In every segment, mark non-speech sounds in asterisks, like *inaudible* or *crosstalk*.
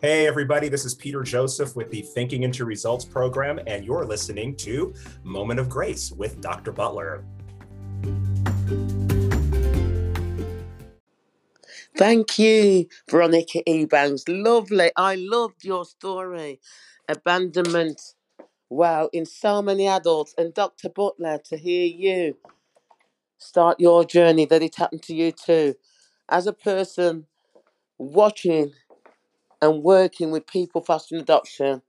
Hey, everybody, this is Peter Joseph with the Thinking into Results program, and you're listening to Moment of Grace with Dr. Butler. Thank you, Veronica Ebanks. Lovely. I loved your story. Abandonment. Wow, in so many adults. And Dr. Butler, to hear you start your journey, that it happened to you too. As a person watching and working with people fostering adoption,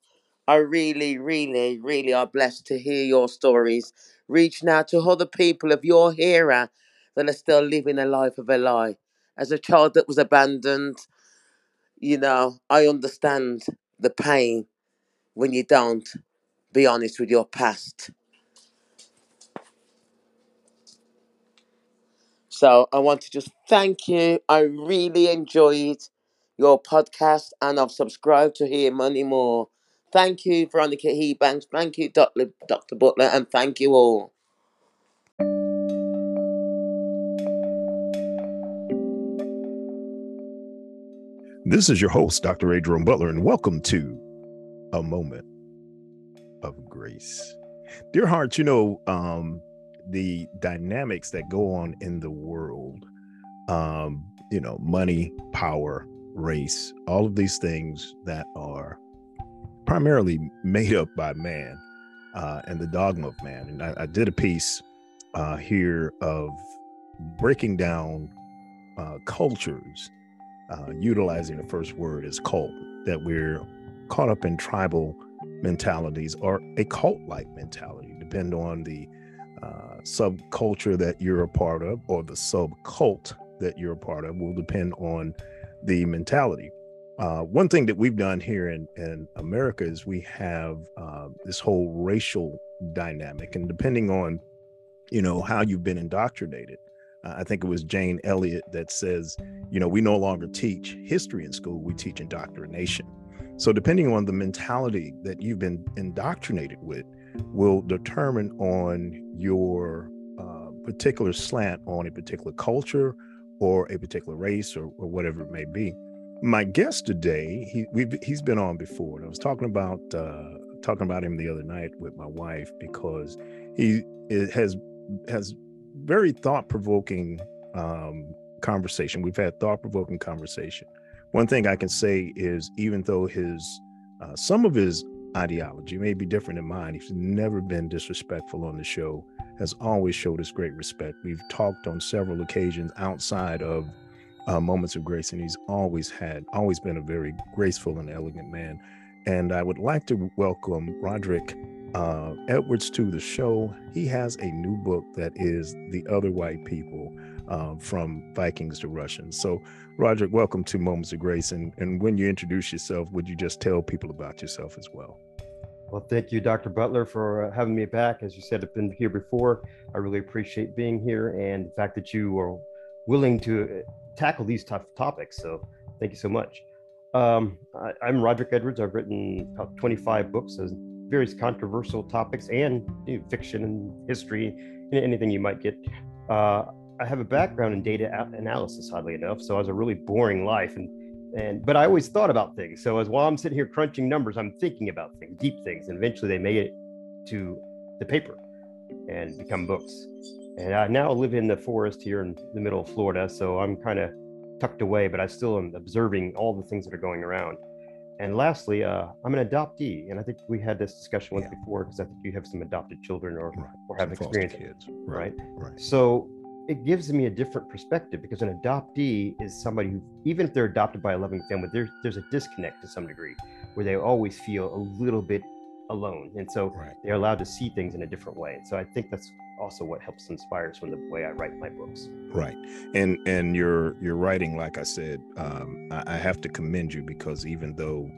I really, really, really are blessed to hear your stories. Reaching out to other people of your era that are still living a life of a lie. As a child that was abandoned, you know, I understand the pain when you don't be honest with your past. So I want to just thank you. I really enjoyed your podcast and I've subscribed to hear many more. Thank you, Veronica Ebanks. Thank you, Dr. Dr. Butler, and thank you all. This is your host, Dr. Adrian Butler, and welcome to A Moment of Grace. Dear hearts, you know, um, the dynamics that go on in the world, um, you know, money, power, race, all of these things that are primarily made up by man uh, and the dogma of man. And I, I did a piece uh, here of breaking down uh, cultures, uh, utilizing the first word as cult, that we're caught up in tribal mentalities or a cult like mentality, depend on the uh, subculture that you're a part of or the subcult that you're a part of will depend on the mentality. Uh, one thing that we've done here in, in America is we have uh, this whole racial dynamic, and depending on, you know, how you've been indoctrinated, uh, I think it was Jane Elliott that says, you know, we no longer teach history in school; we teach indoctrination. So, depending on the mentality that you've been indoctrinated with, will determine on your uh, particular slant on a particular culture or a particular race or, or whatever it may be. My guest today, he we've, he's been on before, and I was talking about uh, talking about him the other night with my wife because he has has very thought provoking um, conversation. We've had thought provoking conversation one thing I can say is even though his uh, some of his ideology may be different than mine, he's never been disrespectful on the show. Has always showed us great respect. We've talked on several occasions outside of uh, moments of grace, and he's always had, always been a very graceful and elegant man. And I would like to welcome Roderick uh, Edwards to the show. He has a new book that is The Other White People uh, from Vikings to Russians. So, Roderick, welcome to Moments of Grace. And, and when you introduce yourself, would you just tell people about yourself as well? Well, thank you, Dr. Butler, for uh, having me back. As you said, I've been here before. I really appreciate being here and the fact that you are willing to uh, tackle these tough topics. So, thank you so much. Um, I, am Roderick Edwards. I've written about 25 books on various controversial topics and you know, fiction and history, anything you might get. Uh, I have a background in data analysis, oddly enough. So I was a really boring life, and and but I always thought about things. So as while I'm sitting here crunching numbers, I'm thinking about things, deep things, and eventually they made it to the paper and become books. And I now live in the forest here in the middle of Florida, so I'm kind of tucked away, but I still am observing all the things that are going around. And lastly, uh, I'm an adoptee, and I think we had this discussion once yeah. before because I think you have some adopted children or right. or have experience kids, right? right? Right. So it gives me a different perspective because an adoptee is somebody who, even if they're adopted by a loving family, there's there's a disconnect to some degree where they always feel a little bit alone, and so right. they're allowed to see things in a different way. And so I think that's also what helps inspire from the way I write my books. Right, and and your your writing, like I said, um, I, I, have to commend you because even though,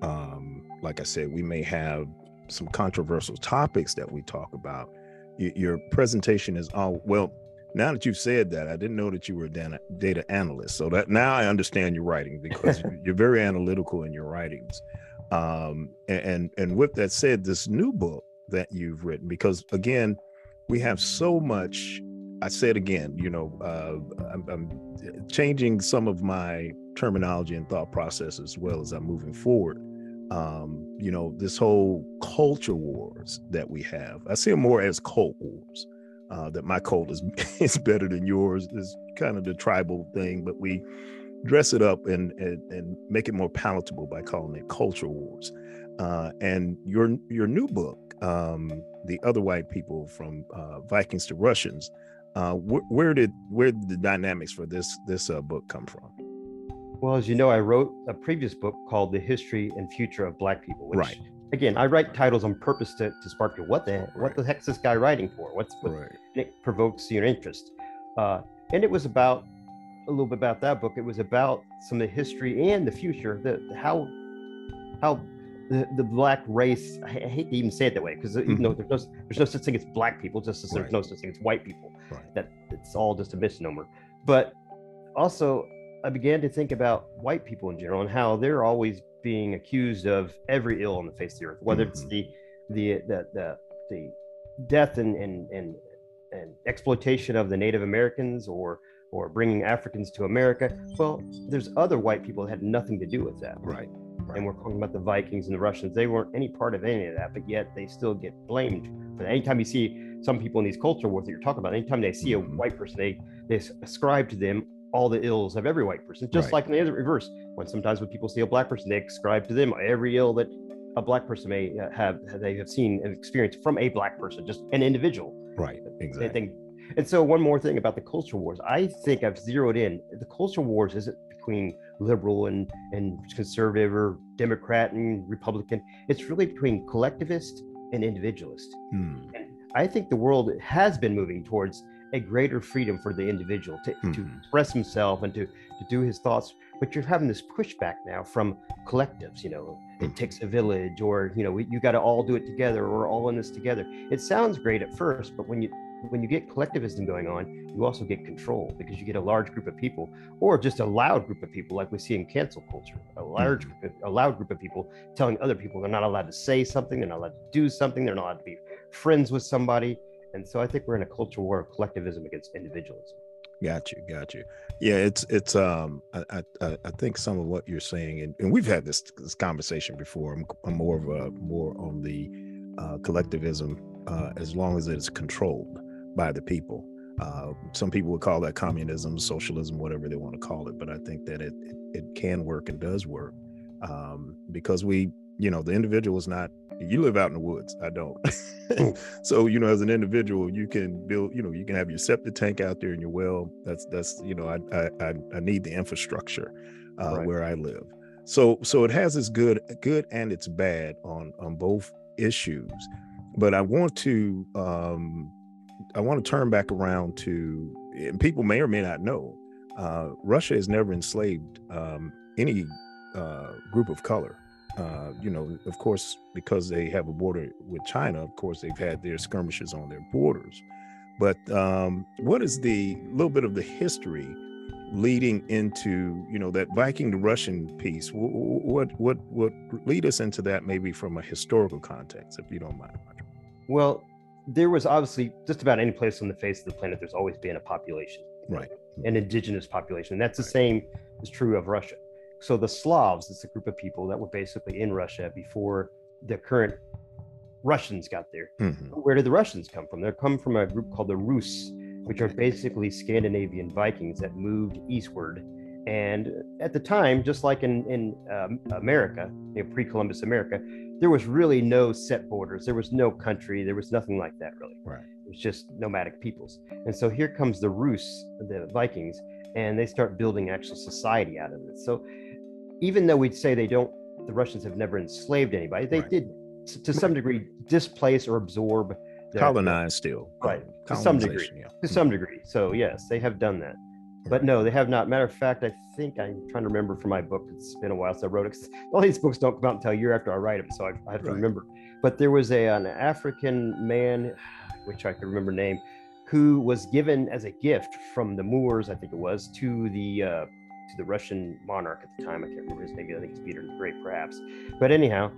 um, like I said, we may have some controversial topics that we talk about, your presentation is all well now that you've said that, I didn't know that you were a data, data analyst. So that now I understand your writing because *laughs* you're very analytical in your writings. Um, and and with that said, this new book that you've written, because again, we have so much I said again, you know, uh, I'm, I'm, changing some of my terminology and thought process as well as I'm moving forward. Um, you know, this whole culture wars that we have, I see them more as cult wars. Uh, that my cult is *laughs* is better than yours is kind of the tribal thing, but we dress it up and and, and make it more palatable by calling it culture wars. Uh, and your your new book, um, the other white people from uh, Vikings to Russians, uh, wh- where did where did the dynamics for this this uh, book come from? Well, as you know, I wrote a previous book called "The History and Future of Black People." Which, right. Again, I write titles on purpose to, to spark you. What the what the heck's this guy writing for? What's what Right. it provokes your interest? Uh, and it was about a little bit about that book. It was about some of the history and the future. The how how the, the black race. I, I hate to even say it that way because even though there's no there's no such thing as black people, just as there's Right. no such thing as white people. Right. That it's all just a misnomer. But also, I began to think about white people in general and how they're always being accused of every ill on the face of the earth, whether it's Mhm. the the the the, the death and, and and and exploitation of the Native Americans or or bringing Africans to America. Well, there's other white people that had nothing to do with that. Right. And we're talking about the Vikings and the Russians. They weren't any part of any of that, but yet they still get blamed for that. Anytime you see some people in these culture wars that you're talking about, anytime they see a white person, they they ascribe to them all the ills of every white person. Just Right. like in the other reverse, when sometimes when people see a black person, they ascribe to them every ill that a black person may uh, have they have seen and experienced from a black person, just an individual. Right. Exactly. And so one more thing about the culture wars. I think I've zeroed in. The culture wars isn't between liberal and, and conservative or Democrat and Republican. It's really between collectivist and individualist. Hmm. I think the world has been moving towards a greater freedom for the individual to, to Mhm. express himself and to, to do his thoughts. But you're having this pushback now from collectives, you know, Mhm. it takes a village or, you know, we, you got to all do it together or we're all in this together. It sounds great at first, but when you when you get collectivism going on, you also get control because you get a large group of people or just a loud group of people like we see in cancel culture, a large group of, a loud group of people telling other people they're not allowed to say something, they're not allowed to do something, they're not allowed to be friends with somebody. And so I think we're in a culture war of collectivism against individualism. Got you, got you. Yeah, it's it's um I I, I- think some of what you're saying, and, and we've had this this conversation before. I'm, I'm more of a more on the uh, collectivism uh, as long as it's controlled by the people. Uh, some people would call that communism, socialism, whatever they want to call it, but I think that it it, it can work and does work um, because we, you know, the individual is not. You live out in the woods. I don't. *laughs* *laughs* so you know, as an individual, you can build. You know, you can have your septic tank out there in your well. That's that's you know, I I I, need the infrastructure uh, Right. where I live. So so it has its good good and its bad on on both issues. But I want to um I want to turn back around to and people may or may not know uh, Russia has never enslaved um, any uh, group of color. Uh, you know, of course, because they have a border with China, of course, they've had their skirmishes on their borders. But um, what is the little bit of the history leading into you know that Viking to Russian piece? Wh- wh- What what what lead us into that maybe from a historical context, if you don't mind? Roger? Well, there was obviously just about any place on the face of the planet, there's always been a population. Right. An indigenous population. And that's the Right. same is true of Russia. So the Slavs is a group of people that were basically in Russia before the current Russians got there. Mhm. Where did the Russians come from? They come from a group called the Rus, which are basically Scandinavian Vikings that moved eastward. And at the time, just like in in um, America, you know, pre-Columbus America, there was really no set borders. There was no country. There was nothing like that, really. Right. It was just nomadic peoples. And so here comes the Rus, the Vikings, and they start building actual society out of it. So even though we'd say they don't, the Russians have never enslaved anybody, they Right. did to some degree displace or absorb the- Colonized still. Right, to some degree. Yeah. to some degree. So yes, they have done that. But no, they have not. Matter of fact, I think I'm trying to remember from my book. It's been a while since I wrote it. all these books don't come out until a year after I write them, so I, I have to Right. remember. But there was a an African man, *sighs* which I can remember name, who was given as a gift from the Moors, I think it was, to the uh, to the Russian monarch at the time. I can't remember his name. I think it's Peter the Great, perhaps. But anyhow,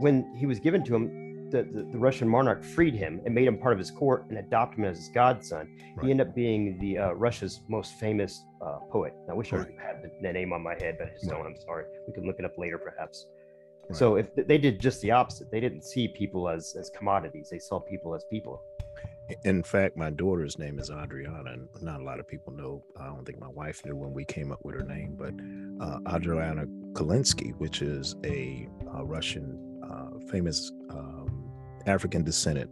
when he was given to him, the, the, the, Russian monarch freed him and made him part of his court and adopted him as his godson. Right. He ended up being the uh, Russia's most famous uh, poet. I wish right. I had the, the, name on my head, but I just right. don't. I'm sorry. We can look it up later, perhaps. So if they did just the opposite, they didn't see people as as commodities. They saw people as people. In fact, my daughter's name is Adriana, and not a lot of people know. I don't think my wife knew when we came up with her name, but uh, Adriana Kalinsky, which is a, a Russian uh, famous um, African descendant.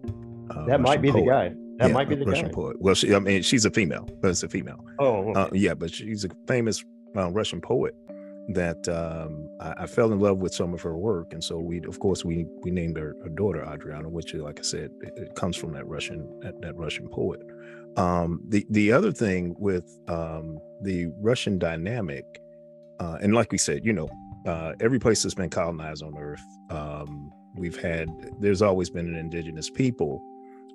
Uh, that Russian might be poet. the guy. That yeah, might be the Russian guy. poet. Well, she, I mean, she's a female, but it's a female. Oh, uh, okay. yeah, but she's a famous uh, Russian poet that um, I, I, fell in love with some of her work, and so we, of course, we we named her, daughter Adriana, which, like I said, it, it comes from that Russian that, that Russian poet. Um, the the other thing with um, the Russian dynamic, uh, and like we said, you know, uh, every place that's been colonized on Earth, um, we've had. There's always been an indigenous people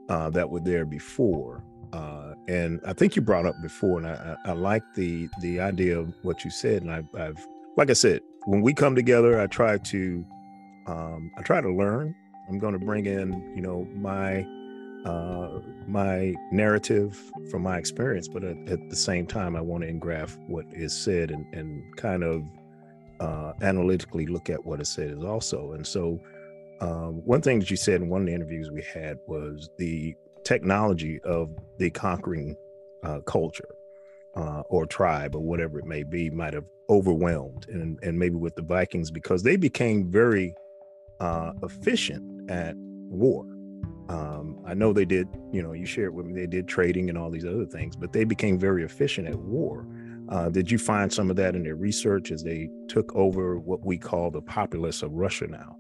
uh, that were there before. Uh, and I think you brought up before, and I, I, I, like the the idea of what you said, and I, I've like I said, when we come together, I try to um, I try to learn. I'm going to bring in, you know, my uh, my narrative from my experience, but at, at, the same time, I want to engraft what is said and, and kind of uh, analytically look at what is said is also. And so, um, one thing that you said in one of the interviews we had was the technology of the conquering uh, culture uh, or tribe or whatever it may be might have overwhelmed and, and maybe with the Vikings because they became very uh, efficient at war. Um, I know they did, you know, you shared with me, they did trading and all these other things, but they became very efficient at war. Uh, did you find some of that in their research as they took over what we call the populace of Russia now?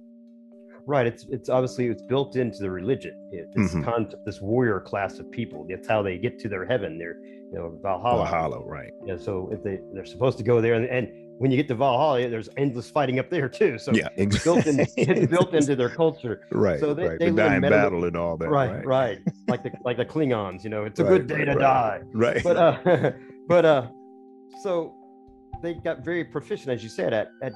Right. It's it's obviously it's built into the religion. This mm-hmm. concept, this warrior class of people. That's how they get to their heaven. They're know Valhalla. Valhalla, right? Yeah. So if they they're supposed to go there, and, and when you get to Valhalla, there's endless fighting up there too. So yeah, exactly. it's, built in, it's *laughs* built into their culture. Right. So they, right. they the in battle and all that. Right, right. Right. *laughs* like the like the Klingons. You know, it's a right, good day to die. Right. But uh, *laughs* but uh, so they got very proficient, as you said, at at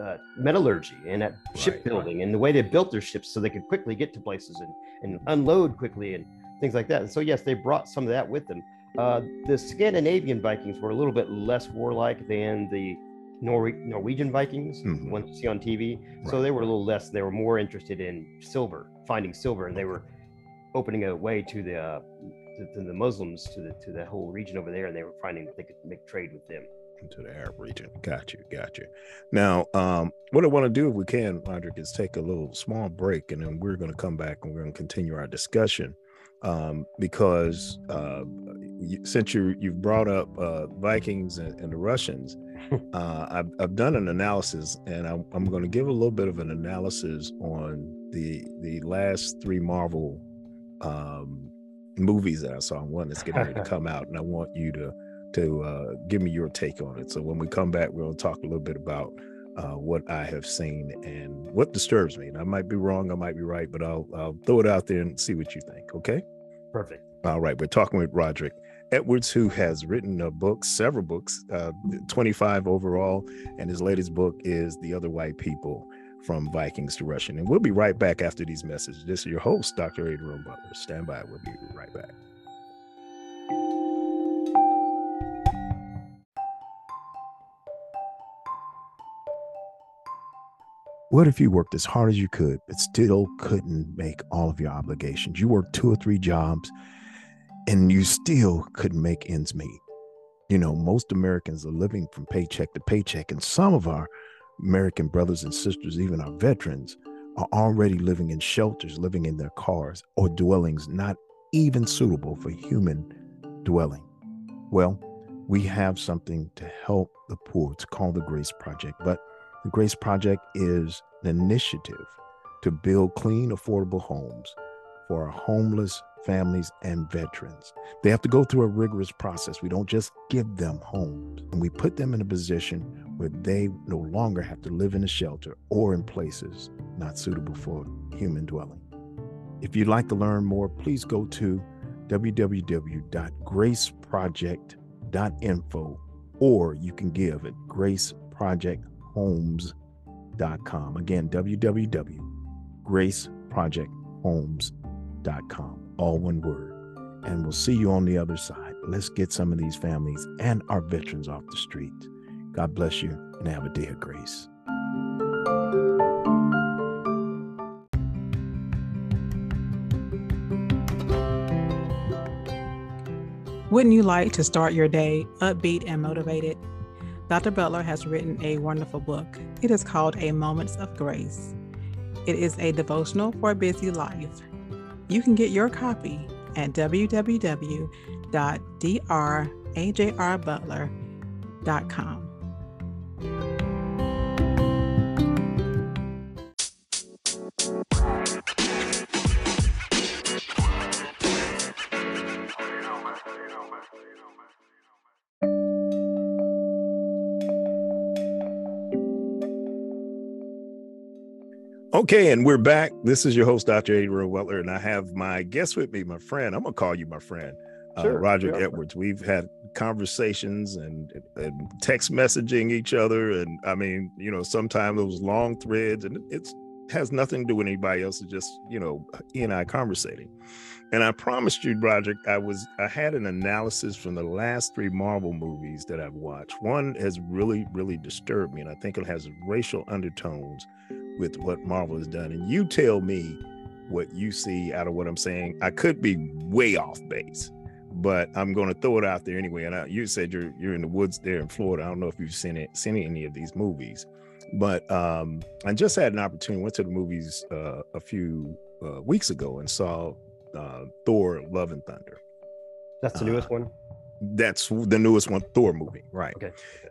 uh, metallurgy and at shipbuilding and the way they built their ships so they could quickly get to places and, and unload quickly and things like that. And so, yes, they brought some of that with them. Uh, the Scandinavian Vikings were a little bit less warlike than the Nor- Norwegian Vikings, mm-hmm. ones you see on TV. Right. So they were a little less. They were more interested in silver, finding silver, and they were opening a way to the uh, to, to the Muslims to the to the whole region over there, and they were finding they could make trade with them into the Arab region. Got you, got you. Now, um, what I want to do, if we can, Roderick, is take a little small break, and then we're going to come back and we're going to continue our discussion. Um, because uh, since you you've brought up uh, Vikings and, and, the Russians, *laughs* uh, I've, I've done an analysis, and I'm, I'm going to give a little bit of an analysis on the the last three Marvel um, movies that I saw. One that's getting ready to *laughs* come out, and I want you to to uh, give me your take on it. So when we come back, we'll talk a little bit about uh, what I have seen and what disturbs me. And I might be wrong, I might be right, but I'll I'll throw it out there and see what you think. Okay. Perfect. All right. We're talking with Roderick Edwards, who has written a book, several books, uh, 25 overall, and his latest book is The Other White People from Vikings to Russian. And we'll be right back after these messages. This is your host, Dr. Adrian Butler. Stand by. We'll be right back. What if you worked as hard as you could, but still couldn't make all of your obligations? You worked two or three jobs and you still couldn't make ends meet. You know, most Americans are living from paycheck to paycheck, and some of our American brothers and sisters, even our veterans, are already living in shelters, living in their cars or dwellings not even suitable for human dwelling. Well, we have something to help the poor. It's called the Grace Project, but the Grace Project is an initiative to build clean, affordable homes for our homeless families and veterans. They have to go through a rigorous process. We don't just give them homes, and we put them in a position where they no longer have to live in a shelter or in places not suitable for human dwelling. If you'd like to learn more, please go to www.graceproject.info or you can give at Grace homes.com. Again, www.graceproject homes.com, all one word. And we'll see you on the other side. Let's get some of these families and our veterans off the street. God bless you and have a day of grace. Wouldn't you like to start your day upbeat and motivated? Dr. Butler has written a wonderful book. It is called A Moments of Grace. It is a devotional for a busy life. You can get your copy at www.drajrbutler.com. Okay, and we're back. This is your host, Dr. Adrian Butler, and I have my guest with me, my friend. I'm gonna call you my friend, uh, Roger sure. Edwards. We've had conversations and, and, text messaging each other, and I mean, you know, sometimes those long threads, and it has nothing to do with anybody else. It's just you know, he and I conversating. And I promised you, Roger, I was I had an analysis from the last three Marvel movies that I've watched. One has really, really disturbed me, and I think it has racial undertones with what Marvel has done. And you tell me what you see out of what I'm saying. I could be way off base, but I'm going to throw it out there anyway. And I, you said you're you're in the woods there in Florida. I don't know if you've seen it, seen any of these movies, but um, I just had an opportunity. Went to the movies uh, a few uh, weeks ago and saw uh, Thor: Love and Thunder. That's the newest uh, one. That's the newest one, Thor movie, right? Okay.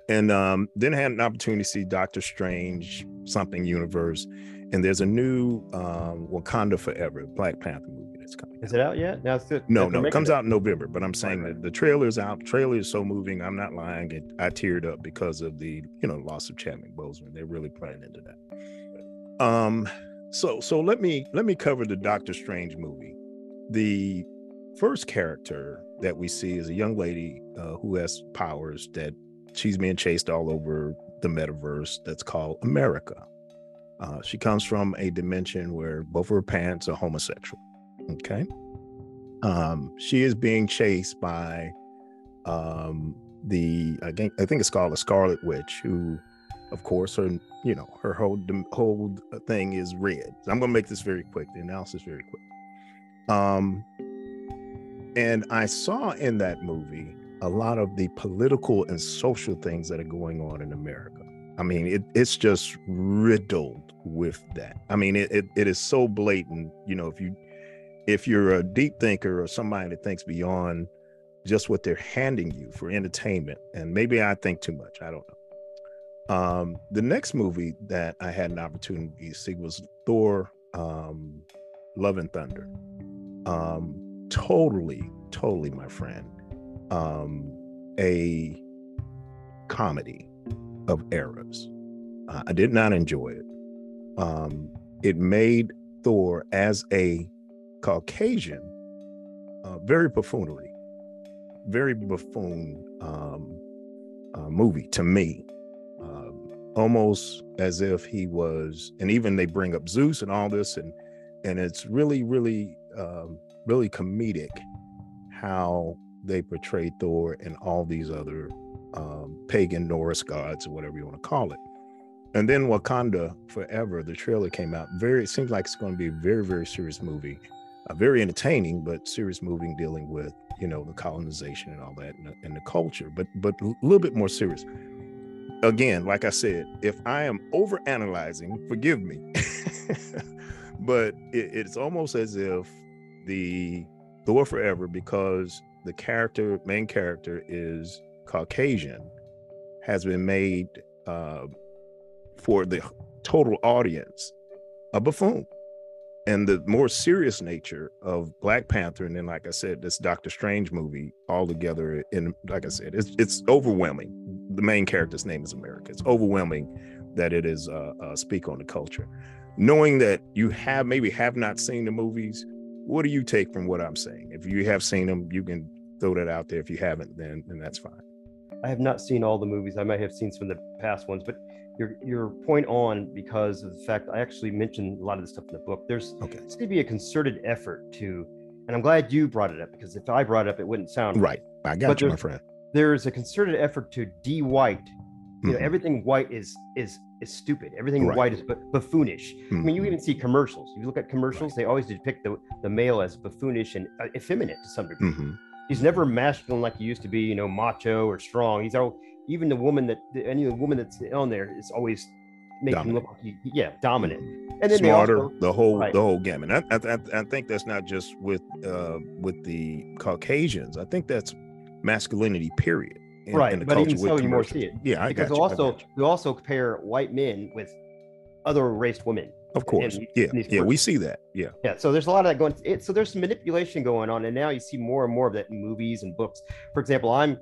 And um, then had an opportunity to see Doctor Strange, something universe, and there's a new um, Wakanda Forever Black Panther movie that's coming. Is it out yet? Now it's no, no, it comes it. out in November. But I'm saying right, right. that the trailer's out. The trailer is so moving. I'm not lying. It, I teared up because of the you know loss of Chadwick Boseman. They're really playing into that. Um, so so let me let me cover the Doctor Strange movie. The first character that we see is a young lady uh, who has powers that she's being chased all over the metaverse that's called America. Uh, she comes from a dimension where both of her parents are homosexual. Okay. Um, she is being chased by um, the I think I think it's called the Scarlet Witch, who, of course, her you know her whole whole thing is red. So I'm gonna make this very quick. The analysis very quick. Um, and I saw in that movie a lot of the political and social things that are going on in America. I mean, it, it's just riddled with that. I mean, it, it, it is so blatant. You know, if you if you're a deep thinker or somebody that thinks beyond just what they're handing you for entertainment, and maybe I think too much. I don't know. Um, the next movie that I had an opportunity to see was Thor: um, Love and Thunder. Um, totally, totally, my friend, um, a comedy of errors. Uh, I did not enjoy it. Um, it made Thor as a Caucasian uh, very buffoonery, very buffoon um, uh, movie to me. Um, almost as if he was, and even they bring up Zeus and all this, and and it's really, really um, really comedic how they portray Thor and all these other um, pagan Norse gods or whatever you want to call it. And then Wakanda Forever, the trailer came out. Very, it seems like it's going to be a very, very serious movie, a very entertaining but serious movie dealing with you know the colonization and all that and the, and the culture, but but a little bit more serious. Again, like I said, if I am over analyzing, forgive me, *laughs* but it, it's almost as if the Thor Forever because the character, main character, is Caucasian, has been made uh, for the total audience a buffoon. And the more serious nature of Black Panther, and then, like I said, this Doctor Strange movie all together, and like I said, it's it's overwhelming. The main character's name is America. It's overwhelming that it is uh, uh, speak on the culture. Knowing that you have maybe have not seen the movies, what do you take from what I'm saying? If you have seen them, you can throw that out there. If you haven't, then then that's fine. I have not seen all the movies. I might have seen some of the past ones, but your your point on because of the fact I actually mentioned a lot of this stuff in the book. There's Okay. it's going to be a concerted effort to, and I'm glad you brought it up because if I brought it up, it wouldn't sound Right. I got But you, my friend. There's a concerted effort to de-white. You know, Mhm. everything white is is is stupid. Everything Right. white is bu- buffoonish. I mean, you Mhm. even see commercials. If you look at commercials, they always depict the, the male as buffoonish and uh, effeminate to some degree. Mhm. He's never masculine like he used to be, you know, macho or strong. He's all even the woman that any woman that's on there is always making him look yeah dominant. And then smarter also, the whole Right. the whole gamut I, I, I- think that's not just with uh with the caucasians i think that's masculinity period in, right, in the but culture even with so, you more see it yeah i because got you, also you. we also compare white men with other raced women. of course and yeah yeah we see that yeah Yeah, so there's a lot of that going. It, so there's some manipulation going on, and now you see more and more of that in movies and books. For example, I'm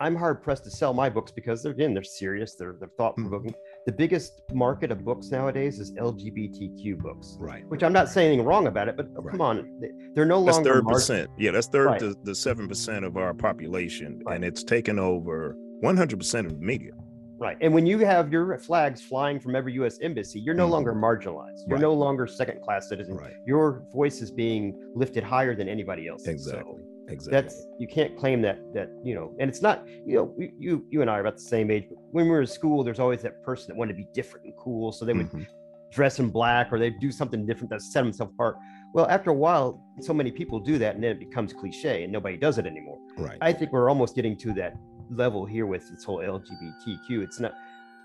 I'm hard pressed to sell my books because they're again they're serious, they're they're thought provoking. The biggest market of books nowadays is LGBTQ books, right which I'm not saying anything wrong about it, but oh, Right. come on, they- they're no that's longer third percent yeah that's third Right. to the seven percent of our population Right. and it's taken over 100 percent of the media right. And when you have your flags flying from every U.S. embassy, you're no Mhm. longer marginalized. You're no longer second class citizen. Your voice is being lifted higher than anybody else. exactly exactly. that's you can't claim that that you know and it's not you know we, you you and i are about the same age but when we were in school there's always that person that wanted to be different and cool so they would Mhm. dress in black or they'd do something different that set themselves apart. Well after a while so many people do that and then it becomes cliche and nobody does it anymore. Right. I think we're almost getting to that level here with this whole lgbtq it's not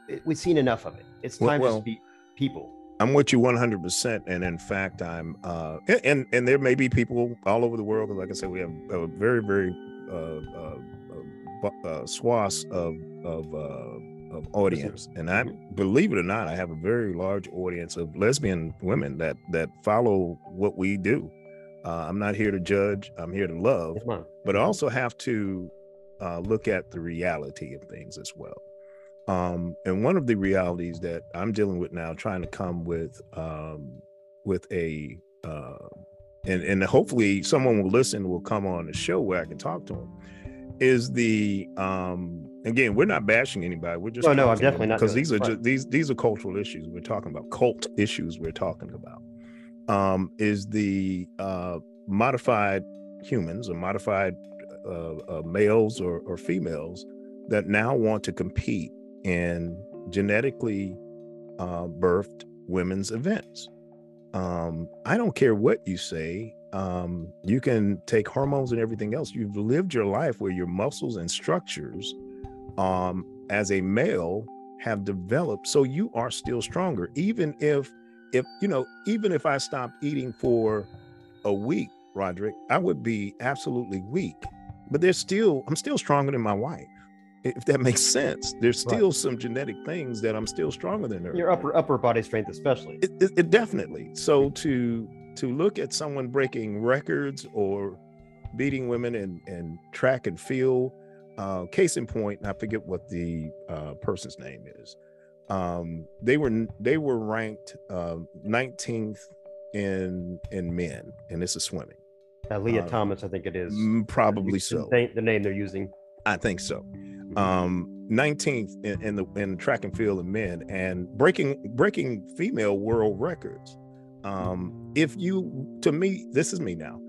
it, we've seen enough of it. It's Well- time well- to be people I'm with you 100%. And in fact, I'm, uh, and, and, there may be people all over the world. Like I said, we have a very, very, uh, uh, uh, uh swaths of, of, uh, of audience. And I believe it or not, I have a very large audience of lesbian women that, that follow what we do. Uh, I'm not here to judge. I'm here to love, but I also have to uh, look at the reality of things as well. Um, and one of the realities that I'm dealing with now, trying to come with um, with a uh, and and hopefully someone will listen, will come on the show where I can talk to them. Is the um again, we're not bashing anybody. We're just oh no, I'm definitely not because these are Right. just these these are cultural issues we're talking about, cult issues we're talking about. Um, is the uh, modified humans or modified uh, uh, males or, or females that now want to compete in genetically uh, birthed women's events. Um, I don't care what you say. Um, you can take hormones and everything else. You've lived your life where your muscles and structures, um, as a male, have developed, so you are still stronger. Even if, if you know, even if I stopped eating for a week, Roderick, I would be absolutely weak. But there's still, I'm still stronger than my wife. If that makes sense, there's Right. still some genetic things that I'm still stronger than her. your upper upper body strength especially It, it, it definitely. So to to look at someone breaking records or beating women in, in track and field, uh, case in point, I forget what the uh, person's name is. Um, they were they were ranked uh, 19th in in men, and this is swimming. uh, Lia Uh, thomas i think it is Mm, Probably so. the, the name they're using I think so. Um, 19th in, in the in track and field of men, and breaking breaking female world records. Um, if you, to me, this is me now.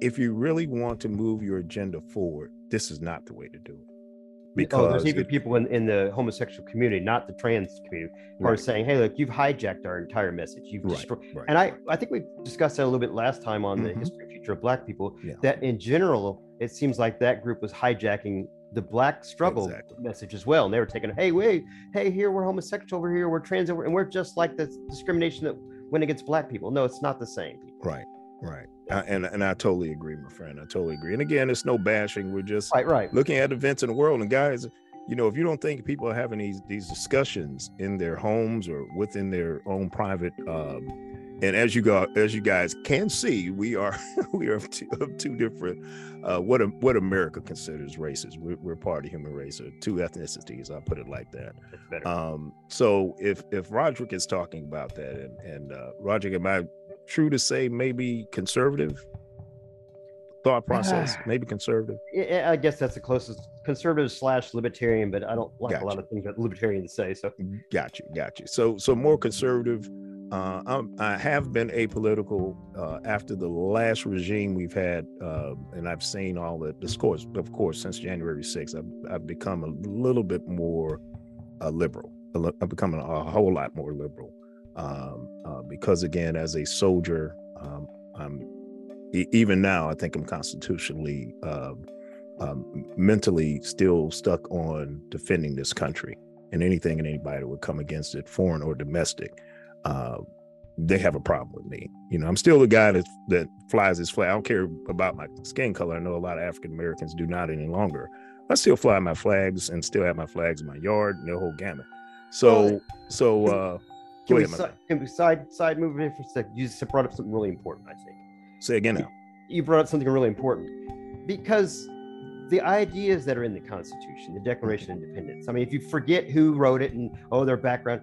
If you really want to move your agenda forward, this is not the way to do it. oh, Because there's even it- people in, in the homosexual community, not the trans community, who are saying, "Hey, look, you've hijacked our entire message. You've Right, destroyed." right. And I, I think we discussed that a little bit last time on the Mhm. history and future of Black people. Yeah. That in general, it seems like that group was hijacking the Black struggle Exactly. message as well, and they were taking, "Hey, wait, hey, here we're homosexual over here, we're trans over, and we're just like the discrimination that went against Black people." No, it's not the same. right, right. I, and and I totally agree, my friend. I totally agree. And again, it's no bashing. We're just Right, right. looking at events in the world and guys you know if you don't think people are having these these discussions in their homes or within their own private um and as you go as you guys can see we are *laughs* we are of two, of two different uh what a, what america considers races we're, we're part of the human race or two ethnicities i'll put it like that better. um so if if roderick is talking about that and and uh roderick am i true to say maybe conservative thought process, maybe conservative. Yeah, I guess that's the closest conservative slash libertarian, but I don't like Gotcha. a lot of things that libertarians say. So Got you, got you. So, so more conservative. Uh, I have been apolitical uh, after the last regime we've had, uh, and I've seen all the discourse. Of course, since January 6th, I've, I've become a little bit more uh, liberal. I've become a, whole lot more liberal um, uh, because, again, as a soldier, um, I'm even now. I think I'm constitutionally, um, um, mentally still stuck on defending this country and anything and anybody that would come against it, foreign or domestic, uh, they have a problem with me. You know, I'm still the guy that that flies his flag. I don't care about my skin color. I know a lot of African Americans do not any longer. I still fly my flags and still have my flags in my yard and the whole gamut. So, so uh, can we, ahead, can we side side move in for a sec? You just brought up something really important. I think say again now. you brought up something really important because the ideas that are in the Constitution, the Declaration of Independence. I mean, if you forget who wrote it and oh their background,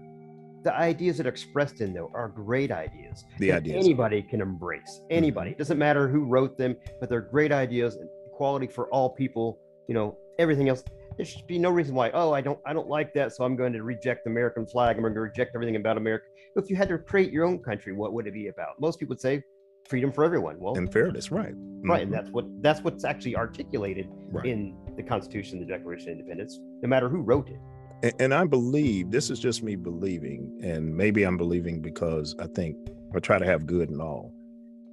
the ideas that are expressed in there are great ideas. The that ideas. anybody can embrace. Mm-hmm. Anybody. It doesn't matter who wrote them, but they're great ideas and equality for all people. You know, everything else. There should be no reason why. Oh, I don't, I don't like that, so I'm going to reject the American flag. I'm going to reject everything about America. If you had to create your own country, what would it be about? Most people would say freedom for everyone. Well, And fairness, right? right, mm-hmm. and that's what that's what's actually articulated Right. in the Constitution, the Declaration of Independence, no matter who wrote it. And, I believe this is just me believing, and maybe I'm believing because I think I try to have good and all.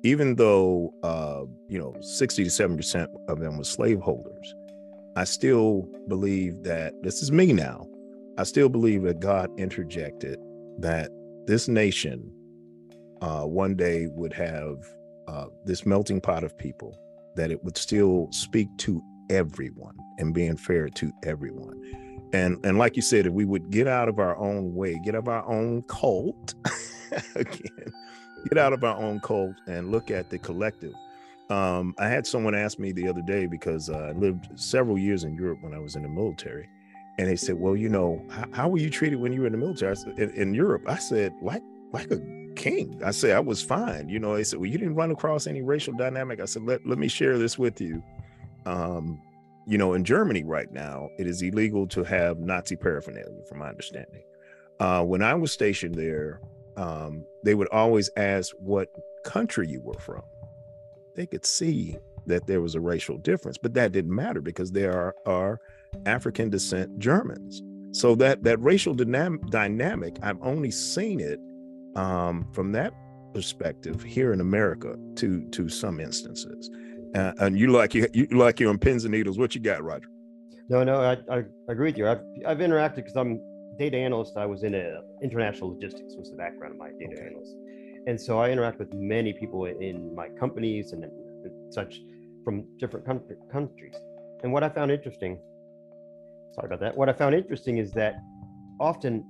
Even though uh, you know 60 to 70 percent of them were slaveholders, I still believe that this is me now. I still believe that God interjected that this nation uh, one day would have uh, this melting pot of people, that it would still speak to everyone and being fair to everyone and and like you said if we would get out of our own way get out of our own cult *laughs* again get out of our own cult and look at the collective. Um i had someone ask me the other day because uh, i lived several years in europe when i was in the military and they said well you know how, how were you treated when you were in the military? Said, in, in europe. I said like like a king. I said i was fine. You know they said well you didn't run across any racial dynamic. I said let, let me share this with you. Um you know, in Germany right now, it is illegal to have Nazi paraphernalia, from my understanding. Uh, when I was stationed there, um, they would always ask what country you were from. They could see that there was a racial difference, but that didn't matter because there are, are African descent Germans. So that that racial dynam- dynamic, I've only seen it um, from that perspective here in America to to some instances. Uh, and you like you, you like you're on pins and needles. What you got, Roger? No, no, I, I agree with you. I've I've interacted because I'm data analyst. I was in a international logistics was the background of my data Okay. analyst, and so I interact with many people in my companies and, and such from different country, countries. And what I found interesting, sorry about that. What I found interesting is that often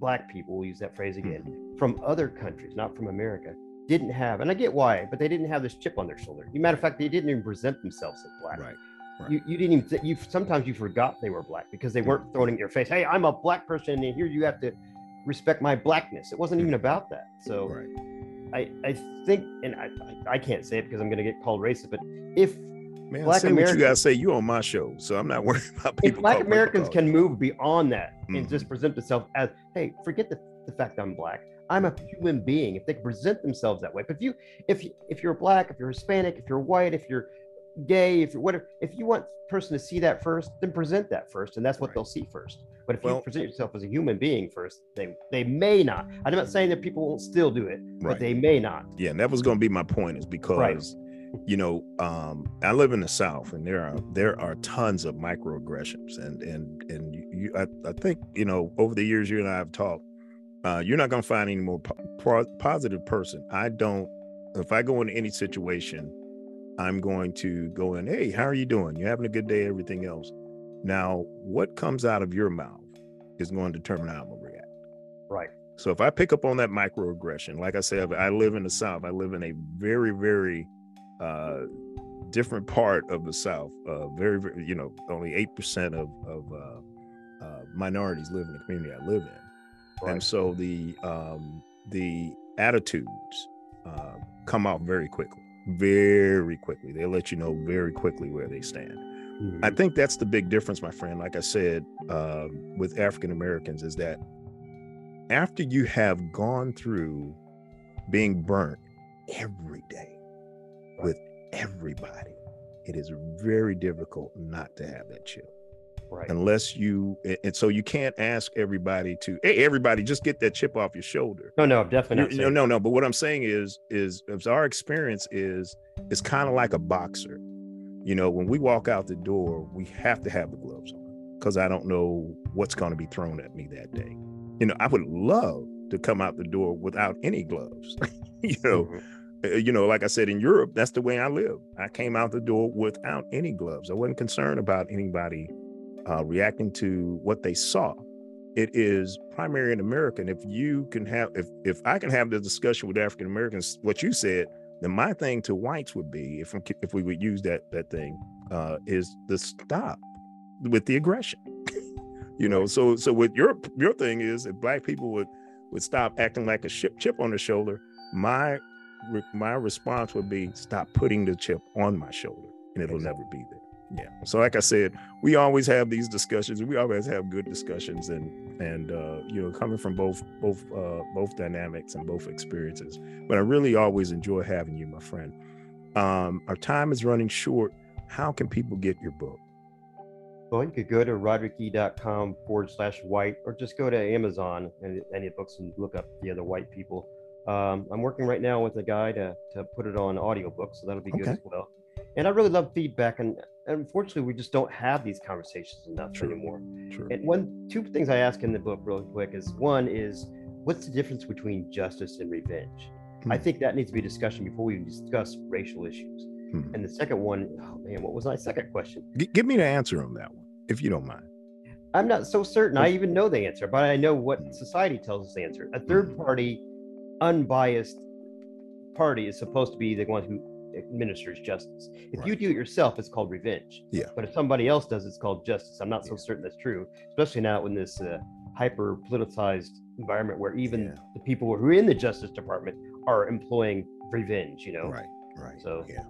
black people, we'll use that phrase again, from other countries, not from America, didn't have, and I get why, but they didn't have this chip on their shoulder. As matter of fact, they didn't even present themselves as black Right. you, you didn't even th- you sometimes you forgot they were black because they weren't throwing it in your face hey i'm a black person and here you have to respect my blackness it wasn't even about that so Right. i i think and I, I can't say it because i'm going to get called racist but if Man, Black say what you Americans- gotta say. You on my show, so I'm not *laughs* worried about people. if black americans can move beyond that and Mhm. just present themselves as hey forget the, the fact i'm black i'm a human being. If they can present themselves that way but if you if if you're black if you're hispanic if you're white if you're gay if you're whatever if you want a person to see that first then present that first and that's what Right. they'll see first. But if Well- you present yourself as a human being first they they may not. I'm not saying that people won't still do it but they may not. Yeah, and that was going to be my point, is because you know um, I live in the South, and there are there are tons of microaggressions, and and and you, you I, I think you know over the years you and I have talked, uh, you're not going to find any more po- positive person. I don't. If I go into any situation, I'm going to go in. Hey, how are you doing? You having a good day? Everything else. Now, what comes out of your mouth is going to determine how I'm gonna react. right So if I pick up on that microaggression, like I said, I live in the South. I live in a very, very uh, different part of the South. Uh, very, very, you know, only eight percent of of uh, uh, minorities live in the community I live in, and so the um, the attitudes uh, come out very quickly. very quickly. They'll let you know very quickly where they stand. I Mhm. think that's the big difference, my friend. Like I said, um, with African Americans, is that after you have gone through being burnt every day with everybody, it is very difficult not to have that chill. Right. Unless you, and- so you can't ask everybody to, hey, everybody, just get that chip off your shoulder. No, no, definitely No, no, no. But what I'm saying is, is, is our experience is, it's kind of like a boxer. You know, when we walk out the door, we have to have the gloves on because I don't know what's going to be thrown at me that day. You know, I would love to come out the door without any gloves. *laughs* you know, Mhm. uh, you know, like I said in Europe, that's the way I live. I came out the door without any gloves. I wasn't concerned about anybody uh, reacting to what they saw. It is primary in American. if you can have, if if I can have the discussion with African Americans, what you said, then my thing to whites would be, if if we would use that that thing, uh, is to stop with the aggression. *laughs* you know, so so what your your thing is, if black people would would stop acting like a ship chip on the shoulder, my my response would be stop putting the chip on my shoulder and it'll Exactly. never be there yeah. So like i said we always have these discussions we always have good discussions and and uh you know coming from both both uh both dynamics and both experiences. But i really always enjoy having you my friend. Um our time is running short. How can people get your book? Well, you could go to roderickE.com forward slash white, or just go to Amazon and any books and look up the other white people. Um, I'm working right now with a guy to, to put it on audiobook, so that'll be good as well. And I really love feedback, and unfortunately, we just don't have these conversations enough True. anymore. sure And one, two things I ask in the book real quick is one is what's the difference between justice and revenge? I Hmm. think that needs to be a discussion before we discuss racial issues. Hmm. And the second one, oh man, what was my second question? G- give me the answer on that one if you don't mind I'm not so certain I even know the answer, but I know Hmm. what society tells us the answer. A third party, unbiased party is supposed to be the one who administers justice. If you do it yourself, it's called revenge. Yeah. But if somebody else does, it's called justice. I'm not so Yeah. certain that's true, especially now in this uh, hyper politicized environment where even Yeah. the people who are in the Justice Department are employing revenge. You know. right right So- yeah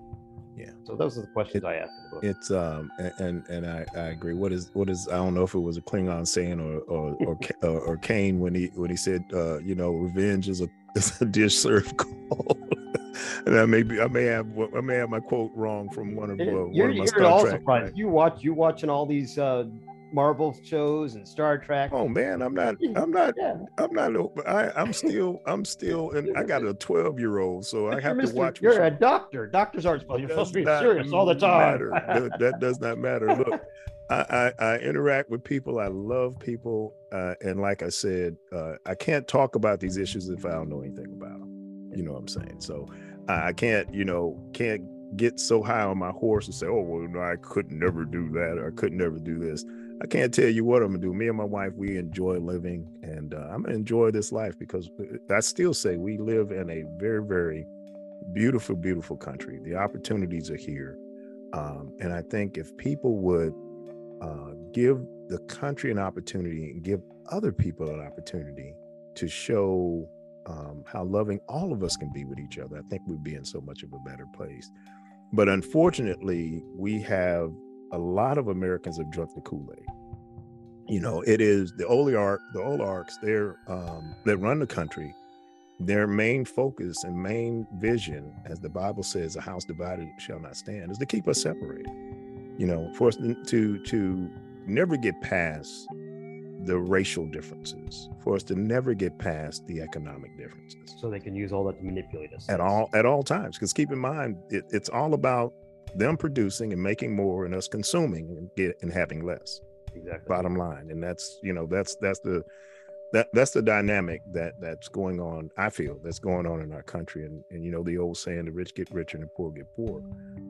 Yeah. So those are the questions I asked in the book. It's um and and I, I agree. What is what is I don't know if it was a Klingon saying or or or, *laughs* or, or Khan when he when he said uh you know revenge is a is a dish served cold. *laughs* *laughs* and I may be I may have I may have my quote wrong from one of uh, you're one you're, of my Star Trek. surprised. You watch you watching all these uh, Marvel shows and Star Trek. Oh man, I'm not I'm not yeah, I'm not I I'm still I'm still and I got a 12 year old so I have you're to Mr. watch. You're a doctor. Doctors aren't supposed. You're supposed to be serious all the time. that, that does not matter. *laughs* Look, I, I, I interact with people. I love people, uh, and like I said, uh, I can't talk about these issues if I don't know anything about them. You know what I'm saying? So I can't, you know, can't get so high on my horse and say, "Oh, well, no, I could never do that, or I could never do this." I can't tell you what I'm gonna do. Me and my wife, we enjoy living, and uh, I'm gonna enjoy this life because uh, I still say we live in a very, very beautiful, beautiful country. The opportunities are here. Um, and I think if people would uh, give the country an opportunity and give other people an opportunity to show um, how loving all of us can be with each other, I think we'd be in so much of a better place. But unfortunately, we have a lot of Americans have drunk the Kool-Aid. You know, it is the oligarch, the oligarchs, they're um, that run the country their main focus and main vision, as the Bible says, a house divided shall not stand, is to keep us separated. You know, for us to to never get past the racial differences, for us to never get past the economic differences So they can use all that to manipulate us at all at all times. Because keep in mind, it, it's all about them producing and making more and us consuming and get and having less Exactly. bottom line and that's you know that's that's the that that's the dynamic that that's going on i feel that's going on in our country. And and you know the old saying the rich get richer and the poor get poor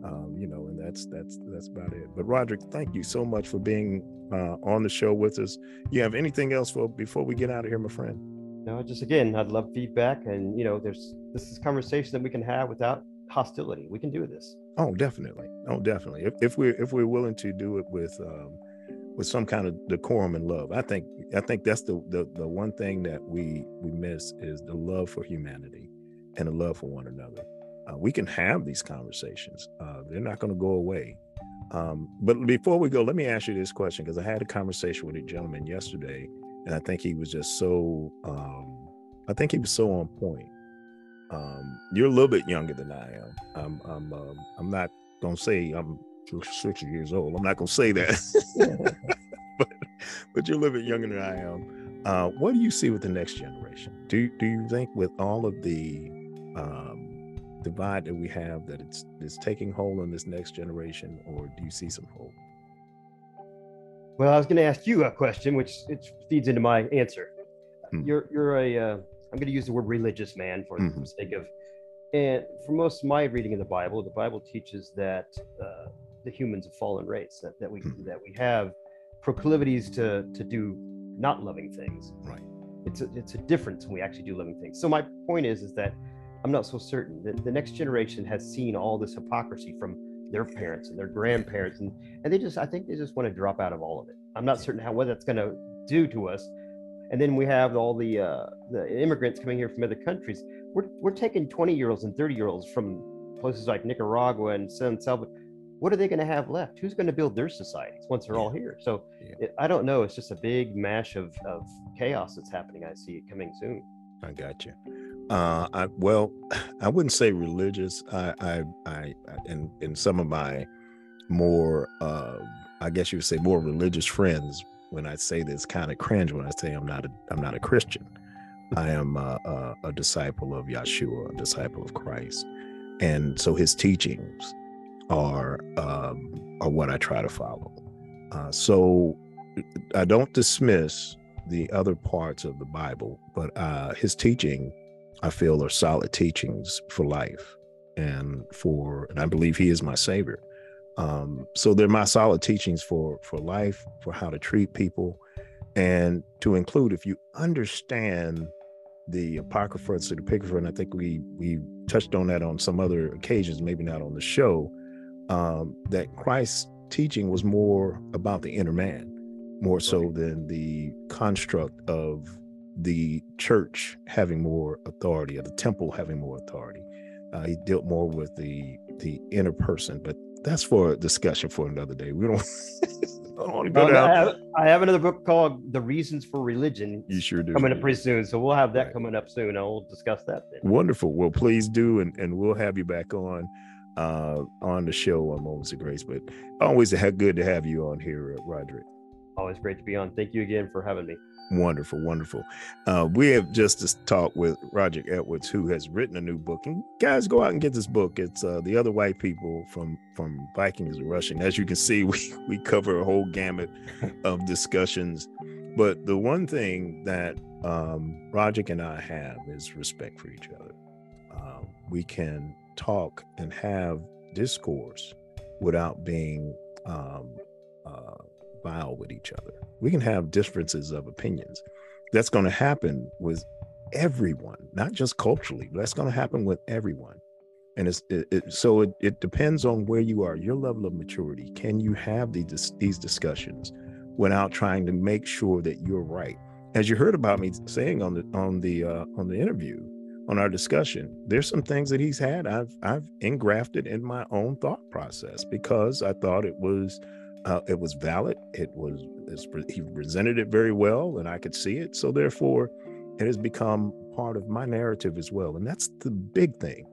um you know and that's that's that's about it. But roderick thank you so much for being uh on the show with us. You have anything else for before we get out of here my friend? No, just again, I'd love feedback, and you know, there's this is conversation that we can have without hostility. We can do this. oh definitely. Oh definitely. If, if we're if we're willing to do it with um with some kind of decorum and love i think i think that's the the, the one thing that we we miss is the love for humanity and the love for one another Uh, we can have these conversations. Uh, they're not going to go away. Um, but before we go, let me ask you this question because I had a conversation with a gentleman yesterday, and I think he was just so. Um, I think he was so on point. Um, you're a little bit younger than I am. I'm. I'm. Um, I'm not gonna say I'm 60 years old. I'm not gonna say that. *laughs* *laughs* but, but you're a little bit younger than I am. Uh, what do you see with the next generation? Do Do you think with all of the um, divide that we have that it's it's taking hold on this next generation, or do you see some hope? Well, I was going to ask you a question, which it feeds into my answer. Hmm. You're you're a uh, I'm going to use the word religious man for Mhm. the sake of, and for most of my reading of the Bible, the Bible teaches that uh, the humans a fallen race that, that we Mhm. that we have proclivities to to do not loving things. Right. It's a it's a difference when we actually do loving things. So my point is is that I'm not so certain that the next generation has seen all this hypocrisy from their parents and their grandparents and and they just I think they just want to drop out of all of it. I'm not certain how what that's going to do to us. And then we have all the uh, the immigrants coming here from other countries. We're we're taking 20 year olds and 30 year olds from places like Nicaragua and San Salvador. What are they going to have left? Who's going to build their societies once they're all here? So Yeah. it, I don't know. It's just a big mash of of chaos that's happening. I see it coming soon. I got you. Uh, I, well, *sighs* I wouldn't say religious. I, I, I, in in some of my more, uh, I guess you would say, more religious friends. When I say this, kind of cringe when I say I'm not a, I'm not a Christian. I am a, a, a disciple of Yeshua, a disciple of Christ, and so His teachings are um, are what I try to follow. Uh, so I don't dismiss the other parts of the Bible, but uh, his teaching, I feel, are solid teachings for life and for, and I believe he is my savior. Um, so they're my solid teachings for for life, for how to treat people, and to include if you understand the apocrypha and pseudepigrapha, and I think we we touched on that on some other occasions, maybe not on the show, um, that Christ's teaching was more about the inner man more so than the construct of the church having more authority or the temple having more authority. Uh, he dealt more with the the inner person, but that's for a discussion for another day. We don't, *laughs* don't want to go Um, I, have, I have another book called The Reasons for Religion You sure do. coming up pretty soon, so we'll have that Right. coming up soon. and we'll discuss that then. Wonderful. Well, please do, and, and we'll have you back on uh on the show on Moments of Grace. But always ha- good to have you on here, uh, Roderick. Always great to be on. Thank you again for having me. Wonderful, wonderful. Uh, we have just to talk with Roger Edwards, who has written a new book. And guys, go out and get this book. It's uh, the other white people from from Vikings and Russian. As you can see, *laughs* we we cover a whole gamut *laughs* of discussions. But the one thing that um, Roger and I have is respect for each other. Um, we can talk and have discourse without being um, uh, vile with each other. We can have differences of opinions. That's going to happen with everyone, not just culturally. But that's going to happen with everyone. And it's it, it, so it, it depends on where you are, your level of maturity. Can you have these these discussions without trying to make sure that you're right? As you heard about me saying on the on the uh, on the interview, on our discussion, there's some things that he's had I've I've engrafted in my own thought process because I thought it was uh, it was valid. It was he presented it very well, and I could see it. So therefore, it has become part of my narrative as well. And that's the big thing,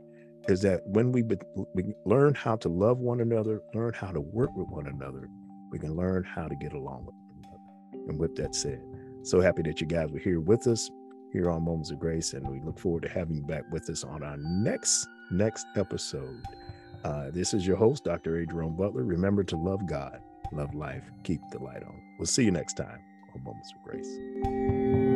is that when we, be, we learn how to love one another, learn how to work with one another, we can learn how to get along with one another. And with that said, so happy that you guys were here with us here on Moments of Grace, and we look forward to having you back with us on our next next episode. Uh, this is your host, Dr. A. Butler. Remember to love God, love life, keep the light on. We'll see you next time on Moments of Grace.